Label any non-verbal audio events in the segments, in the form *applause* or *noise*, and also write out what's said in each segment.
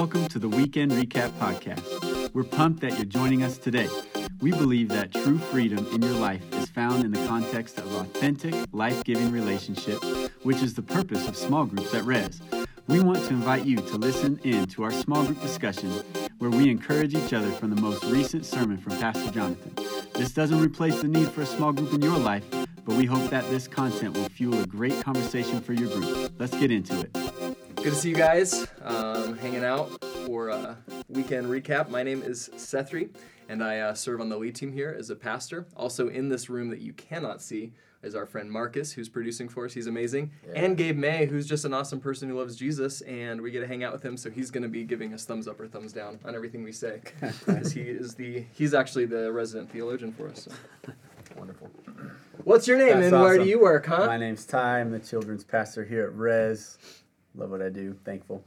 welcome to the Weekend Recap Podcast. We're pumped that you're joining us today. We believe that true freedom in your life is found in the context of authentic, life giving relationships, which is the purpose of small groups at Rez. We want to invite you to listen in to our small group discussion where we encourage each other from the most recent sermon from Pastor Jonathan. This doesn't replace the need for a small group in your life, but we hope that this content will fuel a great conversation for your group. Let's get into it. Good to see you guys um, hanging out for a weekend recap. My name is Sethri, and I uh, serve on the lead team here as a pastor. Also, in this room that you cannot see is our friend Marcus, who's producing for us. He's amazing. Yeah. And Gabe May, who's just an awesome person who loves Jesus, and we get to hang out with him. So he's going to be giving us thumbs up or thumbs down on everything we say, *laughs* because he is the he's actually the resident theologian for us. So. *laughs* Wonderful. What's your name That's and where do you work, huh? My name's Ty. I'm the children's pastor here at Rez. Love what I do. Thankful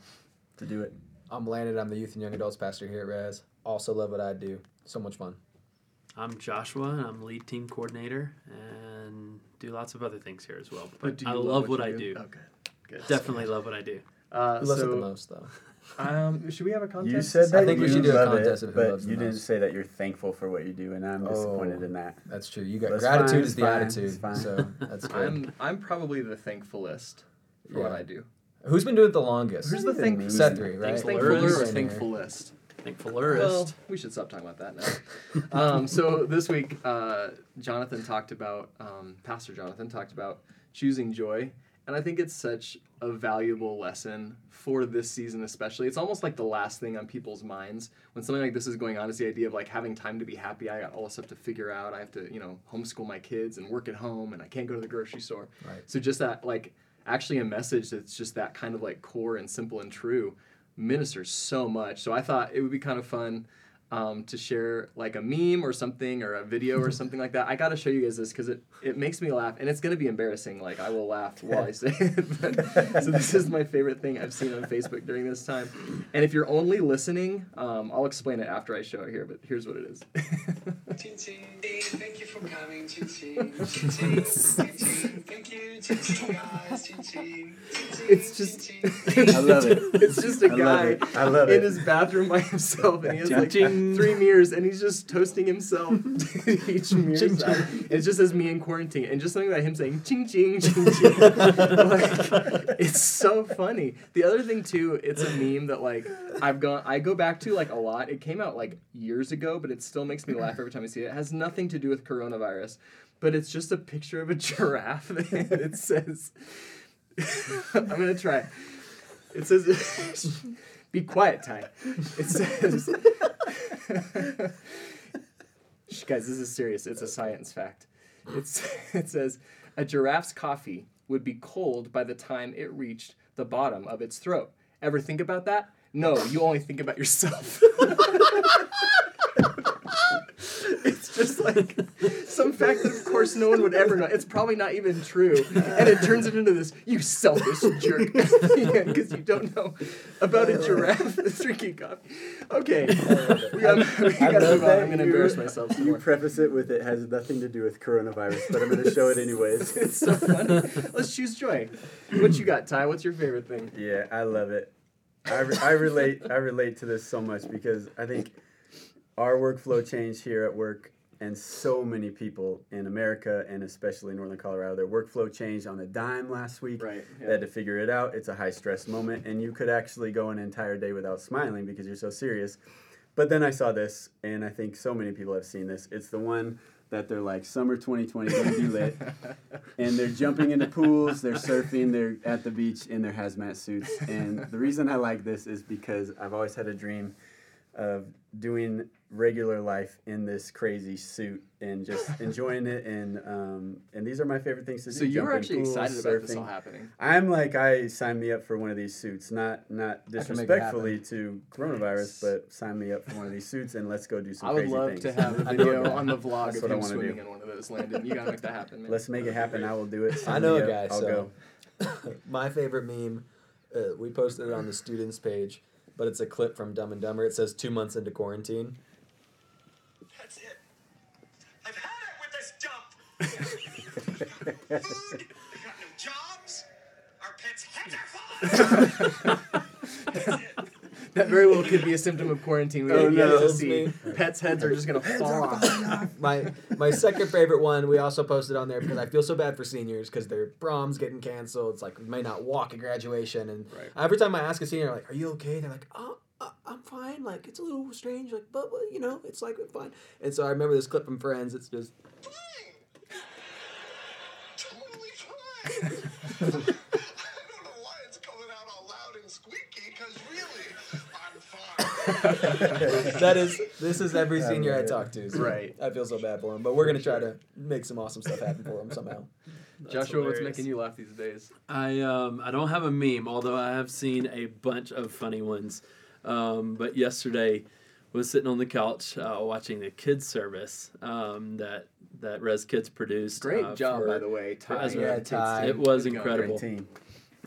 to do it. I'm Landon. I'm the youth and young adults pastor here at Rez. Also love what I do. So much fun. I'm Joshua, and I'm lead team coordinator, and do lots of other things here as well. But, do you I love, what, you I do. Oh, good. Good. Definitely love what I do. Uh, Who loves it so, the most, though? Um, should we have a contest? You said that I think we you should do a love contest it, of who but loves the you didn't most. say that you're thankful for what you do, and I'm disappointed Oh. in that. That's true. You got That's gratitude fine, is the fine, attitude. fine. So *laughs* that's good. I'm I'm probably the thankfulest for what I do. Who's been doing it the longest? Who's the thing? thank- Seth three, right? Thankfuler or Sitting here. thankfulest? Thankfulurist. Well, we should stop talking about that now. *laughs* um, so this week, uh, Jonathan talked about um, Pastor Jonathan talked about choosing joy, and I think it's such a valuable lesson for this season, especially. It's almost like the last thing on people's minds when something like this is going on. Is the idea of like having time to be happy. I got all this stuff to figure out. I have to, you know, homeschool my kids and work at home, and I can't go to the grocery store. Right. So just that, like, actually a message that's just that kind of like core and simple and true ministers so much. So I thought it would be kind of fun um, to share like a meme or something or a video or *laughs* something like that. I got to show you guys this because it, it makes me laugh and it's going to be embarrassing. Like I will laugh *laughs* while I say it. *laughs* But- so this is my favorite thing I've seen on Facebook during this time. And if you're only listening, um, I'll explain it after I show it here. But here's what it is. Ting ting, thank you for coming. It's just-. I love it. *laughs* It's just a I guy it. I love in it. his bathroom by himself, and he has like three mirrors, and he's just toasting himself. *laughs* Each mirror, side. it's just as me in quarantine, and just something about him saying "ching ching ching ching." *laughs* like, it's so funny. The other thing too, it's a meme that like I've gone, I go back to like a lot. It came out like years ago, but it still makes me laugh every time I see it. It has nothing to do with coronavirus, but it's just a picture of a *laughs* giraffe, and it says. *laughs* I'm gonna try. It says, *laughs* "Be quiet, Ty." It says, "Guys, this is serious. It's a science fact." It's it says, "A giraffe's coffee would be cold by the time it reached the bottom of its throat." Ever think about that? No, you only think about yourself. *laughs* it's just like some fact that, of course, no one would ever know. It's probably not even true, and it turns it into this "you selfish jerk" *laughs* because you don't know about a giraffe that's drinking coffee. Okay, we we gotta move on. I'm gonna you- embarrass myself. some You more. preface it with it has nothing to do with coronavirus, but I'm going to show it anyways. *laughs* It's so funny. Let's choose joy. What you got, Ty? What's your favorite thing? Yeah, I love it. I, re- I relate I relate to this so much because I think our workflow changed here at work and so many people in America and especially Northern Colorado their workflow changed on a dime last week. Right, They had to figure it out. It's a high stress moment and you could actually go an entire day without smiling because you're so serious. But then I saw this and I think so many people have seen this. It's the one that they're like summer 2020 gonna be lit *laughs* and they're jumping into pools, they're surfing, they're at the beach in their hazmat suits. And the reason I like this is because I've always had a dream of doing regular life in this crazy suit and just *laughs* enjoying it. And um, and these are my favorite things to do. So you were actually pools, excited about this all happening. I'm like, I sign me up for one of these suits. Not not I can make it disrespectfully to coronavirus, but sign me up for one of these suits and let's go do some I would crazy love things. to have a *laughs* video on the vlog That's of what him wanna swimming do. in one of those, Landon. You gotta make that happen, man. Let's make it happen. I will do it. *laughs* I know me a guy. I'll so go. my favorite meme, uh, we posted it on the students page, but it's a clip from Dumb and Dumber. It says two months into quarantine. That's it. I've had it with this dump. Food. We got no jobs. Our pets' heads are falling. That very well could be a symptom of quarantine. We Oh, have no. to see. Pets' heads are just gonna fall off. my my second favorite one we also posted on there because I feel so bad for seniors because their proms getting canceled. It's like we may not walk at graduation, and Right. every time I ask a senior like, "Are you okay?" They're like, "Oh, I'm fine. Like it's a little strange, like but but, you know, it's like fine." And so I remember this clip from Friends. It's just fine. Totally fine. *laughs* I don't know why it's coming out all loud and squeaky, because really, I'm fine. that is this is every senior I talk to. So Right. I feel so bad for him, but we're gonna try to make some awesome stuff happen for him somehow. That's Joshua, what's making you laugh these days? I um I don't have a meme, although I have seen a bunch of funny ones. Um, but yesterday was sitting on the couch uh, watching the kids service um, that that Rez Kids produced. Great uh, job, by the way. Ty. Ezra. Yeah, Ty. It was Good incredible. Great team.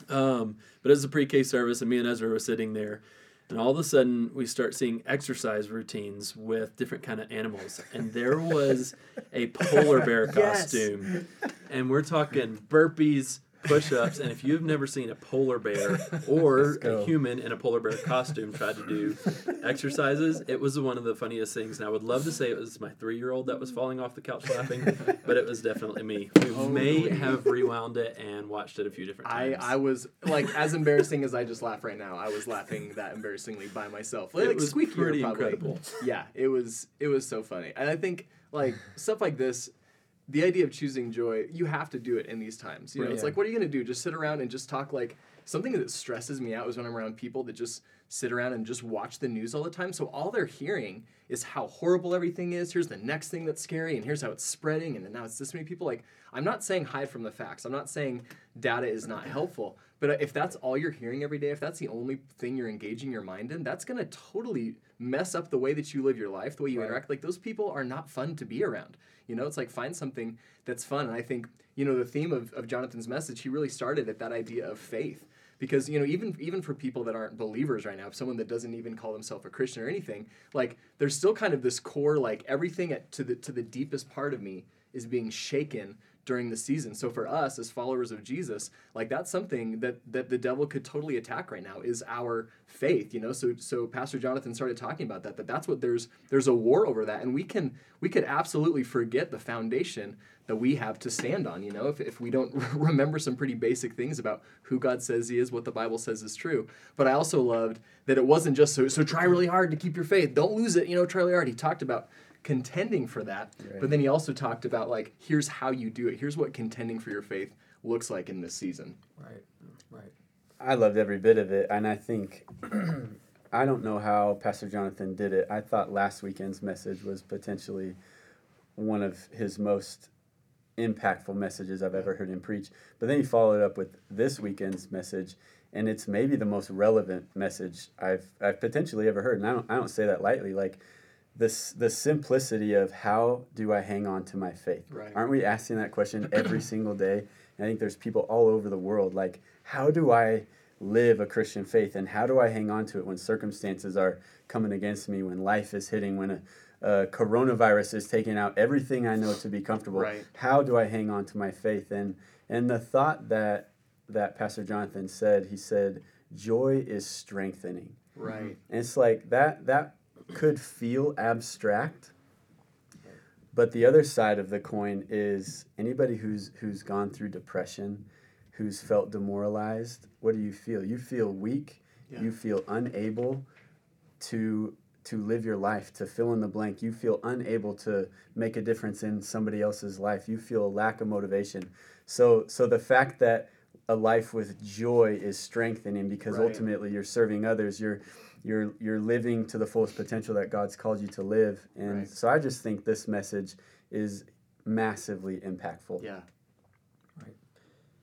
Um, but it was a pre-K service, and me and Ezra were sitting there, and all of a sudden we start seeing exercise routines with different kind of animals, and there was *laughs* a polar bear Yes. costume, and we're talking burpees, push-ups, and if you've never seen a polar bear or a human in a polar bear costume try to do exercises, it was one of the funniest things. And I would love to say it was my three-year-old that was falling off the couch laughing, but it was definitely me. We may Totally. have rewound it and watched it a few different times. I was like as embarrassing as I just laugh right now. I was laughing that embarrassingly by myself. Like, It was pretty probably. incredible. Yeah, it was it was so funny, and I think like stuff like this, the idea of choosing joy, you have to do it in these times. You know, Right. it's Yeah. like what are you gonna do? Just sit around and just talk like something that stresses me out is when I'm around people that just sit around and just watch the news all the time. So all they're hearing is how horrible everything is. Here's the next thing that's scary, and here's how it's spreading, and now it's this many people. Like I'm not saying hide from the facts. I'm not saying data is not helpful. But uh, if that's all you're hearing every day, if that's the only thing you're engaging your mind in, that's gonna totally mess up the way that you live your life, the way you Right. interact. Like those people are not fun to be around. You know, it's like find something that's fun. And I think, you know, the theme of, of Jonathan's message, he really started at that idea of faith. Because, you know, even even for people that aren't believers right now, if someone that doesn't even call themselves a Christian or anything, like there's still kind of this core, like everything at, to the to the deepest part of me is being shaken during the season. So for us as followers of Jesus, like that's something that that the devil could totally attack right now is our faith, you know? So so Pastor Jonathan started talking about that that that's what there's there's a war over that and we can we could absolutely forget the foundation that we have to stand on, you know, if, if we don't *laughs* remember some pretty basic things about who God says he is, what the Bible says is true. But I also loved that it wasn't just so so try really hard to keep your faith. Don't lose it, you know, try really hard. He talked about contending for that. But then he also talked about like here's how you do it. Here's what contending for your faith looks like in this season. Right, right. I loved every bit of it, and I think *clears throat* I don't know how Pastor Jonathan did it. I thought last weekend's message was potentially one of his most impactful messages I've ever heard him preach. But then he followed up with this weekend's message, and it's maybe the most relevant message I've I've potentially ever heard. And I don't I don't say that lightly. Like this the simplicity of how do I hang on to my faith? Right. Aren't we asking that question every *clears throat* single day? And I think there's people all over the world like how do I live a Christian faith and how do I hang on to it when circumstances are coming against me, when life is hitting, when a, a coronavirus is taking out everything I know to be comfortable? Right. How do I hang on to my faith? And and the thought that that Pastor Jonathan said, he said, joy is strengthening. Right. And it's like that that could feel abstract. But the other side of the coin is anybody who's who's gone through depression, who's felt demoralized, what do you feel? You feel weak, Yeah. you feel unable to to live your life, to fill in the blank. You feel unable to make a difference in somebody else's life. You feel a lack of motivation. So so the fact that a life with joy is strengthening because Right. ultimately you're serving others. You're you're you're living to the fullest potential that God's called you to live. And Right. so I just think this message is massively impactful. Yeah. Right.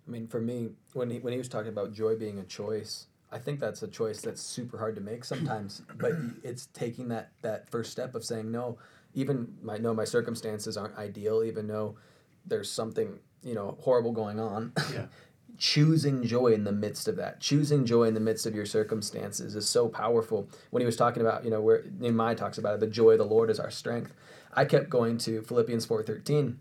I mean, for me, when he when he was talking about joy being a choice, I think that's a choice that's super hard to make sometimes. but it's taking that that first step of saying no. Even my no, my circumstances aren't ideal. Even though there's something you know horrible going on. Yeah. *laughs* choosing joy in the midst of that choosing joy in the midst of your circumstances is so powerful when he was talking about you know where nehemiah talks about it the joy of the lord is our strength i kept going to philippians 4.13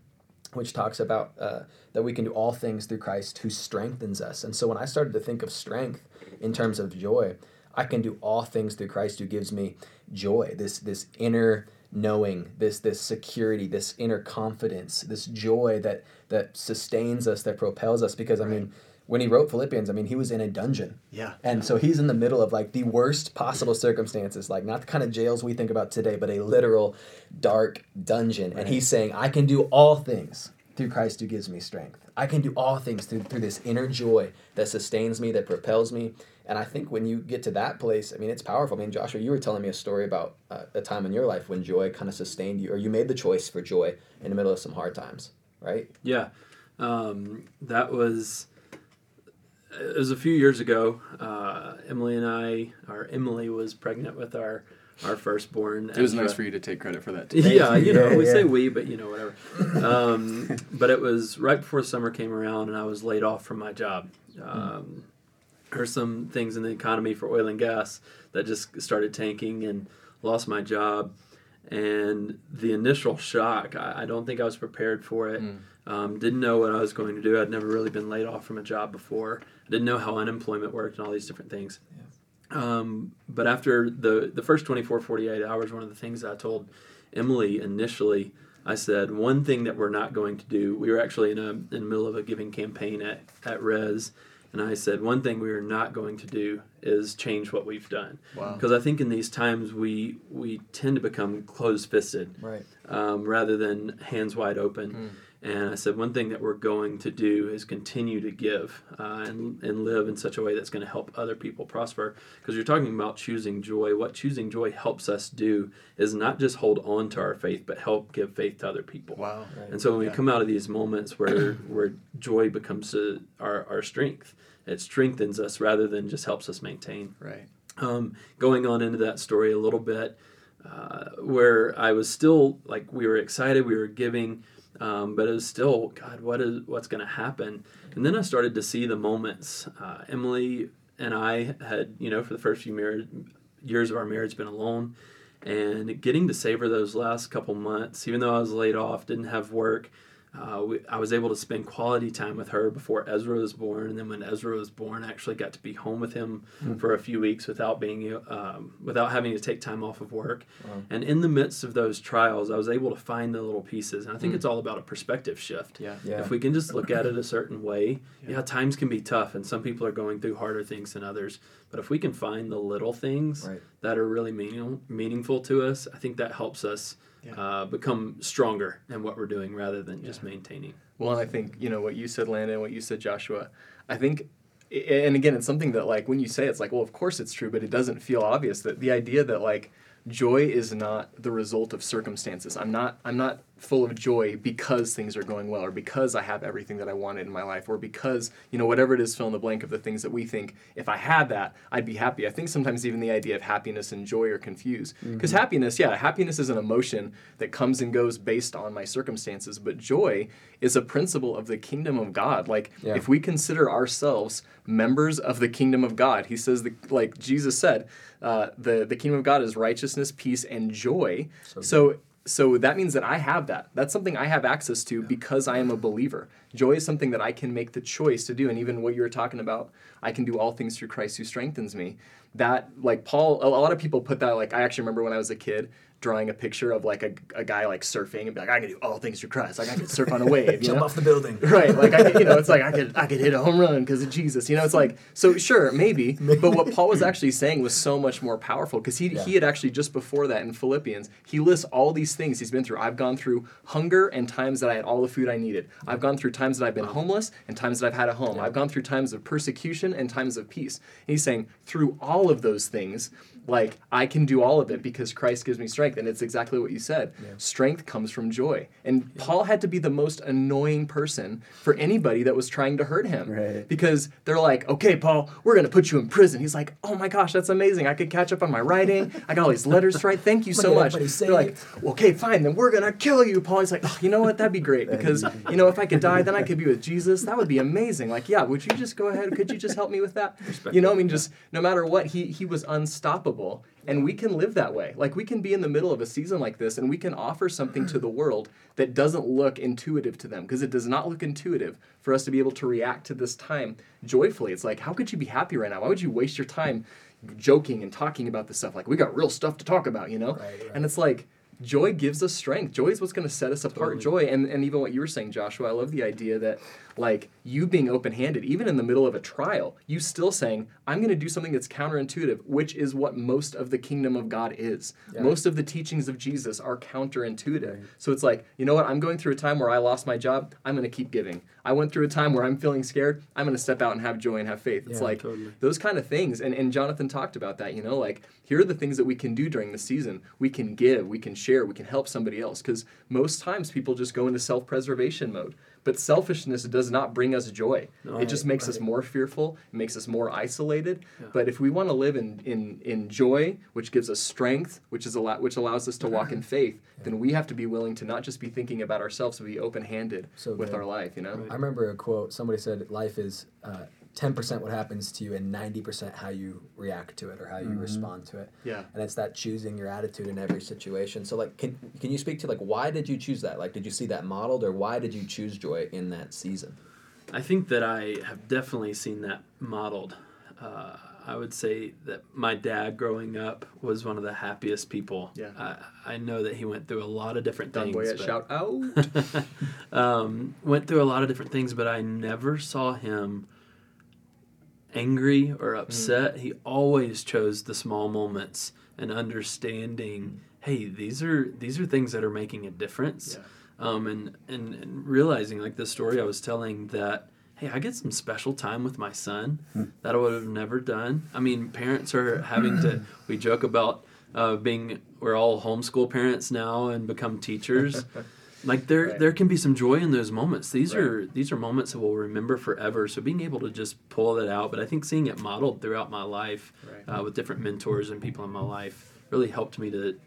which talks about uh, that we can do all things through christ who strengthens us and so when i started to think of strength in terms of joy I can do all things through Christ who gives me joy. This this inner knowing, this this security, this inner confidence, this joy that that sustains us, that propels us. Because I mean, when he wrote Philippians, I mean, he was in a dungeon. Yeah. And so he's in the middle of like the worst possible circumstances, like not the kind of jails we think about today, but a literal dark dungeon. And he's saying, I can do all things through Christ who gives me strength. I can do all things through, through this inner joy that sustains me, that propels me. And I think when you get to that place, I mean, it's powerful. I mean, Joshua, you were telling me a story about uh, a time in your life when joy kind of sustained you, or you made the choice for joy in the middle of some hard times, right? Yeah, um, that was it was a few years ago. Uh, Emily and I, or Emily was pregnant with our our firstborn. It was Ezra. nice for you to take credit for that. Too. *laughs* Yeah, you know, Yeah, we yeah. say we, but you know, whatever. Um, *laughs* but it was right before summer came around, and I was laid off from my job. Um, There's some things in the economy for oil and gas that just started tanking, and lost my job. And the initial shock, I, I don't think I was prepared for it. Um, didn't know what I was going to do. I'd never really been laid off from a job before. I didn't know how unemployment worked and all these different things. Um, but after the, the first 24, 48 hours, one of the things I told Emily initially, I said, one thing that we're not going to do, we were actually in, a, in the middle of a giving campaign at, at Rez, and I said, one thing we are not going to do is change what we've done. Wow. Because I think in these times we, we tend to become close fisted Right. um, rather than hands wide open. And I said, one thing that we're going to do is continue to give uh, and, and live in such a way that's going to help other people prosper. Because you're talking about choosing joy. What choosing joy helps us do is not just hold on to our faith, but help give faith to other people. Wow. And so when Yeah. we come out of these moments where where joy becomes uh our, our strength, it strengthens us rather than just helps us maintain Right. um, going on into that story a little bit, uh, where I was still like we were excited, we were giving, um, but it was still God, what is what's going to happen? And then I started to see the moments. Uh, Emily and I had, you know, for the first few marriage, years of our marriage, been alone, and getting to savor those last couple months, even though I was laid off, didn't have work. Uh, we, I was able to spend quality time with her before Ezra was born, and then when Ezra was born, I actually got to be home with him for a few weeks without being um, without having to take time off of work. And in the midst of those trials, I was able to find the little pieces, and I think it's all about a perspective shift. Yeah. Yeah. If we can just look at it a certain way, yeah. times can be tough, and some people are going through harder things than others. But if we can find the little things Right. that are really meaning, meaningful to us, I think that helps us Yeah. uh, become stronger in what we're doing rather than just maintaining. Well, and I think you know what you said, Landon, what you said, Joshua. I think, and again, it's something that like when you say, it, it's like, well, of course it's true, but it doesn't feel obvious. That the idea that like joy is not the result of circumstances. I'm not. I'm not full of joy because things are going well, or because I have everything that I wanted in my life, or because you know whatever it is, fill in the blank of the things that we think. If I had that, I'd be happy. I think sometimes even the idea of happiness and joy are confused because happiness, yeah, happiness is an emotion that comes and goes based on my circumstances, but joy is a principle of the kingdom of God. Like Yeah. if we consider ourselves members of the kingdom of God, he says, the, like Jesus said, uh, the the kingdom of God is righteousness, peace, and joy. So So so that means that I have that. That's something I have access to because I am a believer. Joy is something that I can make the choice to do. And even what you were talking about, I can do all things through Christ who strengthens me. That, like Paul, a lot of people put that, like, I actually remember when I was a kid drawing a picture of like a, a guy like surfing and be like, I can do all things through Christ. Like, I can surf on a wave. You *laughs* Jump know? off the building. *laughs* Right, like I could, you know, it's like I could I could hit a home run because of Jesus. You know, it's like so sure *laughs* maybe, but what Paul was actually saying was so much more powerful because he Yeah. he had actually just before that in Philippians he lists all these things he's been through. I've gone through hunger and times that I had all the food I needed. I've gone through times that I've been homeless and times that I've had a home. I've gone through times of persecution and times of peace. And he's saying through all of those things. Like I can do all of it because Christ gives me strength, and it's exactly what you said. Strength comes from joy, and Paul had to be the most annoying person for anybody that was trying to hurt him, Right. because they're like, "Okay, Paul, we're gonna put you in prison." He's like, "Oh my gosh, that's amazing! I could catch up on my writing. I got all these letters to write. Thank you so much." They're like, well, "Okay, fine, then we're gonna kill you, Paul." He's like, oh, "You know what? That'd be great because you know if I could die, then I could be with Jesus. That would be amazing. Like, yeah, would you just go ahead? Could you just help me with that? You know, I mean, just no matter what, he he was unstoppable, And we can live that way. Like we can be in the middle of a season like this and we can offer something to the world that doesn't look intuitive to them because it does not look intuitive for us to be able to react to this time joyfully. It's like, how could you be happy right now? Why would you waste your time joking and talking about this stuff? Like, we got real stuff to talk about, you know? Right, right. And it's like, joy gives us strength. Joy is what's going to set us apart. Joy, and, and even what you were saying, Joshua, I love the idea that, like, you being open handed, even in the middle of a trial, you still saying, I'm going to do something that's counterintuitive, which is what most of the kingdom of God is. Yeah. Most of the teachings of Jesus are counterintuitive. So it's like, you know what? I'm going through a time where I lost my job. I'm going to keep giving. I went through a time where I'm feeling scared. I'm going to step out and have joy and have faith. It's Yeah, like totally. those kind of things. And, and Jonathan talked about that, you know, like here are the things that we can do during the season. We can give, we can share, we can help somebody else. Because most times people just go into self preservation mode. But selfishness does not bring us joy. it just makes us more fearful, it makes us more isolated. But if we want to live in, in, in joy, which gives us strength, which is a lot, which allows us to walk in faith, then we have to be willing to not just be thinking about ourselves, but be open handed So with our life, you know? I remember a quote. Somebody said, "Life is uh, ten percent what happens to you, and ninety percent how you react to it or how you respond to it." Yeah. And it's that choosing your attitude in every situation. So, like, can can you speak to like why did you choose that? Like, did you see that modeled, or why did you choose joy in that season? I think that I have definitely seen that modeled. Uh, I would say that my dad growing up was one of the happiest people. Yeah. I, I know that he went through a lot of different Done things. boy at but- shout out. *laughs* um, went through a lot of different things, but I never saw him angry or upset. He always chose the small moments and understanding. Hey, these are these are things that are making a difference, um, and, and and realizing like the story I was telling that. Hey, I get some special time with my son that I would have never done. I mean, parents are having to. *clears throat* We joke about uh, being we're all homeschool parents now and become teachers. *laughs* like there Right. there can be some joy in those moments these Right. are these are moments that we'll remember forever so being able to just pull that out but i think seeing it modeled throughout my life uh, with different mentors and people in my life really helped me to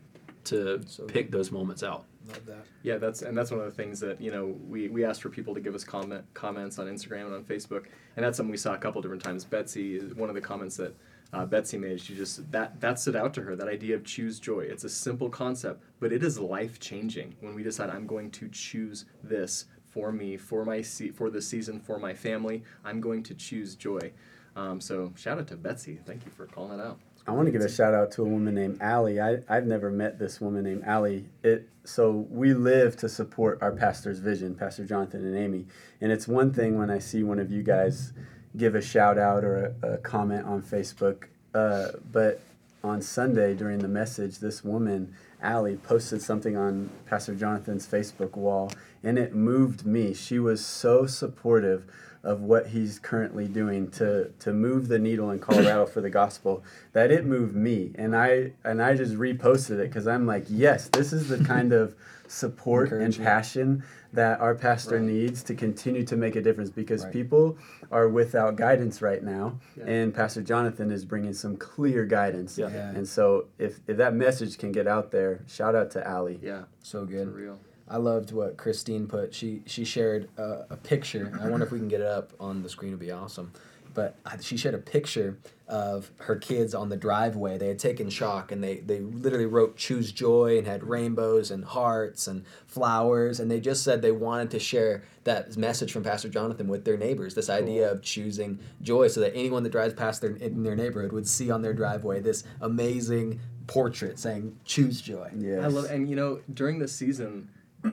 to So pick those moments out Love that. Yeah, that's and that's one of the things that you know we, we asked for people to give us comment comments on Instagram and on Facebook, and that's something we saw a couple different times. Betsy, one of the comments that uh, Betsy made, she just that that stood out to her. That idea of choose joy. It's a simple concept, but it is life changing when we decide I'm going to choose this for me, for my se- for the season, for my family. I'm going to choose joy. Um, so shout out to Betsy. Thank you for calling it out. I want to give a shout out to a woman named Allie. I, I've never met this woman named Allie. It so we live to support our pastor's vision, Pastor Jonathan and Amy. And it's one thing when I see one of you guys give a shout out or a, a comment on Facebook. Uh, but on Sunday during the message, this woman, Allie, posted something on Pastor Jonathan's Facebook wall, and it moved me. She was so supportive of what he's currently doing to to move the needle in Colorado for the gospel that it moved me and I and I just reposted it because I'm like yes this is the kind of *laughs* support and passion that our pastor Right. needs to continue to make a difference because Right. people are without guidance right now Yeah. and Pastor Jonathan is bringing some clear guidance Yeah. Yeah. and so if, if that message can get out there shout out to Allie Yeah, So for good. real. I loved what Christine put. She she shared a, a picture. I wonder if we can get it up on the screen. It'd be awesome. But I- she shared a picture of her kids on the driveway. They had taken shock and they, they literally wrote choose joy and had rainbows and hearts and flowers. And they just said they wanted to share that message from Pastor Jonathan with their neighbors. This idea of choosing joy so that anyone that drives past their, in their neighborhood would see on their driveway this amazing portrait saying choose joy. yes I love, and you know, during this season,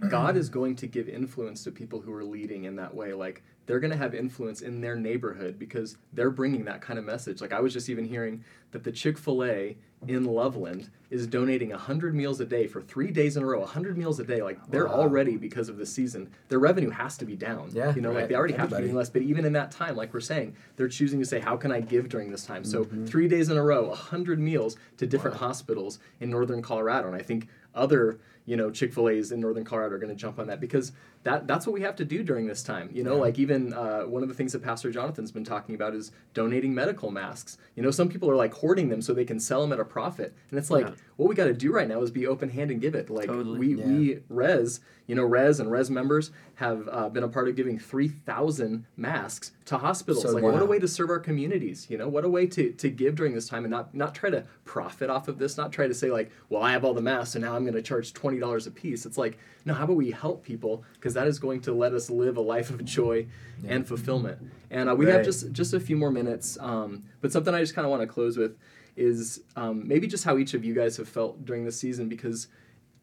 God is *clears throat* going to give influence to people who are leading in that way. Like they're going to have influence in their neighborhood because they're bringing that kind of message. Like I was just even hearing that the Chick Fil A in Loveland is donating hundred meals a day for three days in a row. hundred meals a day. Like they're Wow. already because of the season, their revenue has to be down. Yeah, you know, like they already have to be less. But even in that time, like we're saying, they're choosing to say, how can I give during this time? So Mm-hmm. three days in a row, hundred meals to different hospitals in northern Colorado, and I think other you know Chick Fil A's in Northern Colorado are going to jump on that because that that's what we have to do during this time. You know, like even uh, one of the things that Pastor Jonathan's been talking about is donating medical masks. You know, some people are like hoarding them so they can sell them at a profit, and it's like Yeah. what we got to do right now is be open hand and give it. Like Totally. we Yeah. we rez you know rez and rez members have uh, been a part of giving three thousand masks to hospitals. So like what a way to serve our communities. You know, what a way to to give during this time and not not try to profit off of this. Not try to say like, well, I have all the masks, so now I'm going to charge twenty dollars a piece. It's like, no, how about we help people because that is going to let us live a life of joy and fulfillment. And uh, we have just just a few more minutes, um, but something I just kind of want to close with is um, maybe just how each of you guys have felt during this season because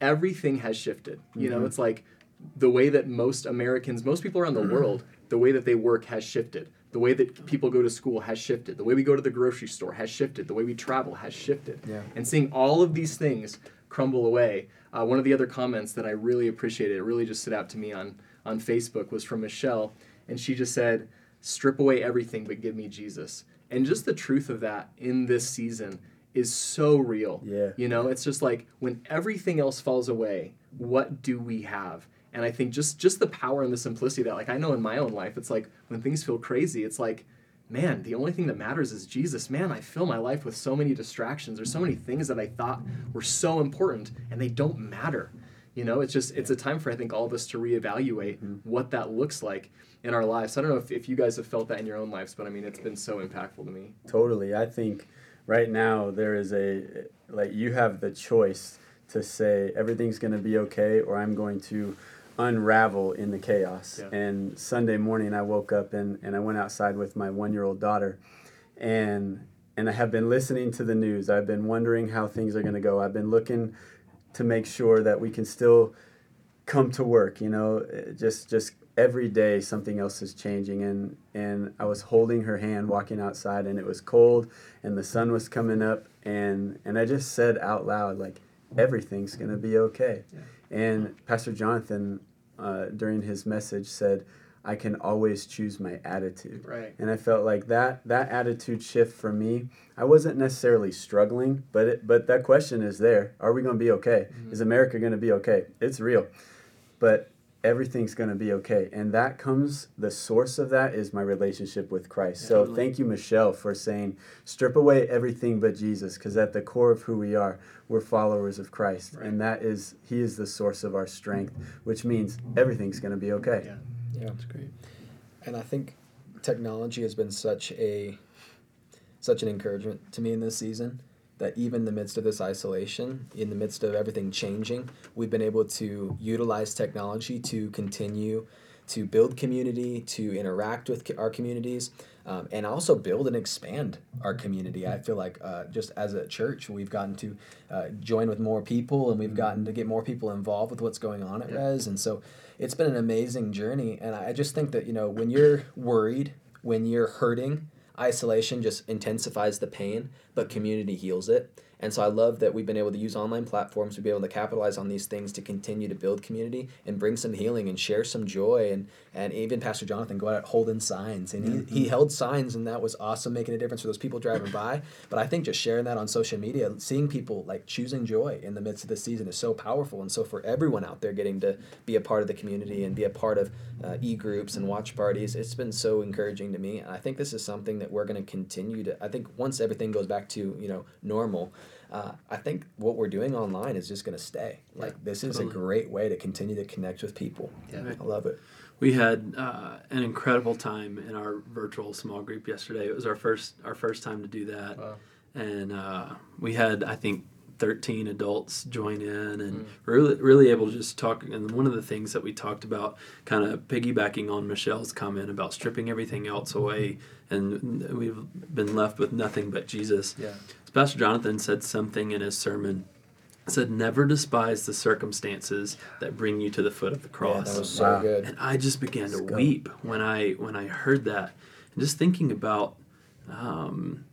everything has shifted. You know, it's like the way that most Americans, most people around the world, the way that they work has shifted. The way that people go to school has shifted. The way we go to the grocery store has shifted. The way we travel has shifted. Yeah. And seeing all of these things crumble away. Uh, one of the other comments that I really appreciated, it really just stood out to me on on Facebook, was from Michelle, and she just said, "Strip away everything, but give me Jesus." And just the truth of that in this season is so real. Yeah. You know, it's just like when everything else falls away, what do we have? And I think just just the power and the simplicity that, like I know in my own life, it's like when things feel crazy, it's like, man, the only thing that matters is Jesus. Man, I fill my life with so many distractions. There's so many things that I thought were so important and they don't matter. You know, it's just it's a time for I think all of us to reevaluate mm-hmm. what that looks like in our lives. I don't know if, if you guys have felt that in your own lives, but I mean it's been so impactful to me. Totally. I think right now there is a like you have the choice to say everything's going to be okay or I'm going to unravel in the chaos. Yeah. And Sunday morning I woke up and, and I went outside with my 1-year-old daughter and and I have been listening to the news. I've been wondering how things are going to go. I've been looking to make sure that we can still come to work you know eh, just just every day something else is changing and and i was holding her hand walking outside and it was cold and the sun was coming up and and i just said out loud like everything's going to be okay and pastor jonathan uh, during his message said i can always choose my attitude Right. and I felt like that that attitude shift for me. I wasn't necessarily struggling, but it, but that question is there. Are we going to be okay? Is America going to be okay? It's real, but everything's going to be okay, and that comes. The source of that is my relationship with Christ. so Totally. thank you, Michelle, for saying strip away everything but Jesus, because at the core of who we are, we're followers of Christ, and that is He is the source of our strength, which means everything's going to be okay. Yeah. Yeah. That's great. And I think technology has been such a such an encouragement to me in this season that even in the midst of this isolation, in the midst of everything changing, we've been able to utilize technology to continue to build community, to interact with our communities, um, and also build and expand our community. I feel like uh, just as a church, we've gotten to uh, join with more people, and we've gotten to get more people involved with what's going on at Rez, and so it's been an amazing journey. And I just think that you know when you're worried, when you're hurting, isolation just intensifies the pain, but community heals it. And so I love that we've been able to use online platforms to be able to capitalize on these things to continue to build community and bring some healing and share some joy. And, and even Pastor Jonathan go out holding signs. And he, he held signs, and that was awesome, making a difference for those people driving by. But I think just sharing that on social media, seeing people like choosing joy in the midst of the season is so powerful. And so for everyone out there getting to be a part of the community and be a part of uh, e groups and watch parties, it's been so encouraging to me. And I think this is something that we're going to continue to. I think once everything goes back to you know normal, uh, I think what we're doing online is just going to stay. Like this is totally. a great way to continue to connect with people. Yeah. I love it. We had uh, an incredible time in our virtual small group yesterday. It was our first our first time to do that, Wow. and uh, we had I think thirteen adults join in, and really really able to just talk. And one of the things that we talked about, kind of piggybacking on Michelle's comment about stripping everything else away, and we've been left with nothing but Jesus. Yeah. Pastor Jonathan said something in his sermon. Said, "Never despise the circumstances that bring you to the foot of the Yeah, cross." that was so Wow. good. and I just began to Let's go. weep when I when I heard that, and just thinking about um,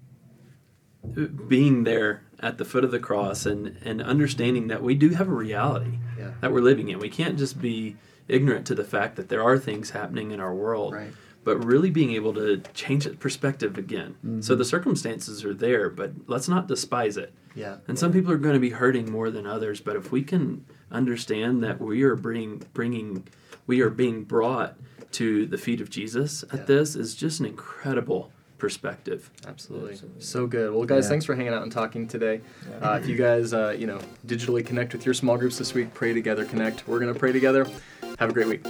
being there at the foot of the cross and and understanding that we do have a reality Yeah. that we're living in. We can't just be ignorant to the fact that there are things happening in our world. Right. But really being able to change the perspective again. So the circumstances are there, but let's not despise it. Yeah. And some people are going to be hurting more than others, but if we can understand that we are bring, bringing, we are being brought to the feet of Jesus at Yeah. this is just an incredible perspective. Absolutely. Absolutely. So good. Well, guys, Yeah. thanks for hanging out and talking today. Yeah. Uh, if you guys, uh, you know, digitally connect with your small groups this week, pray together, connect. We're going to pray together. Have a great week.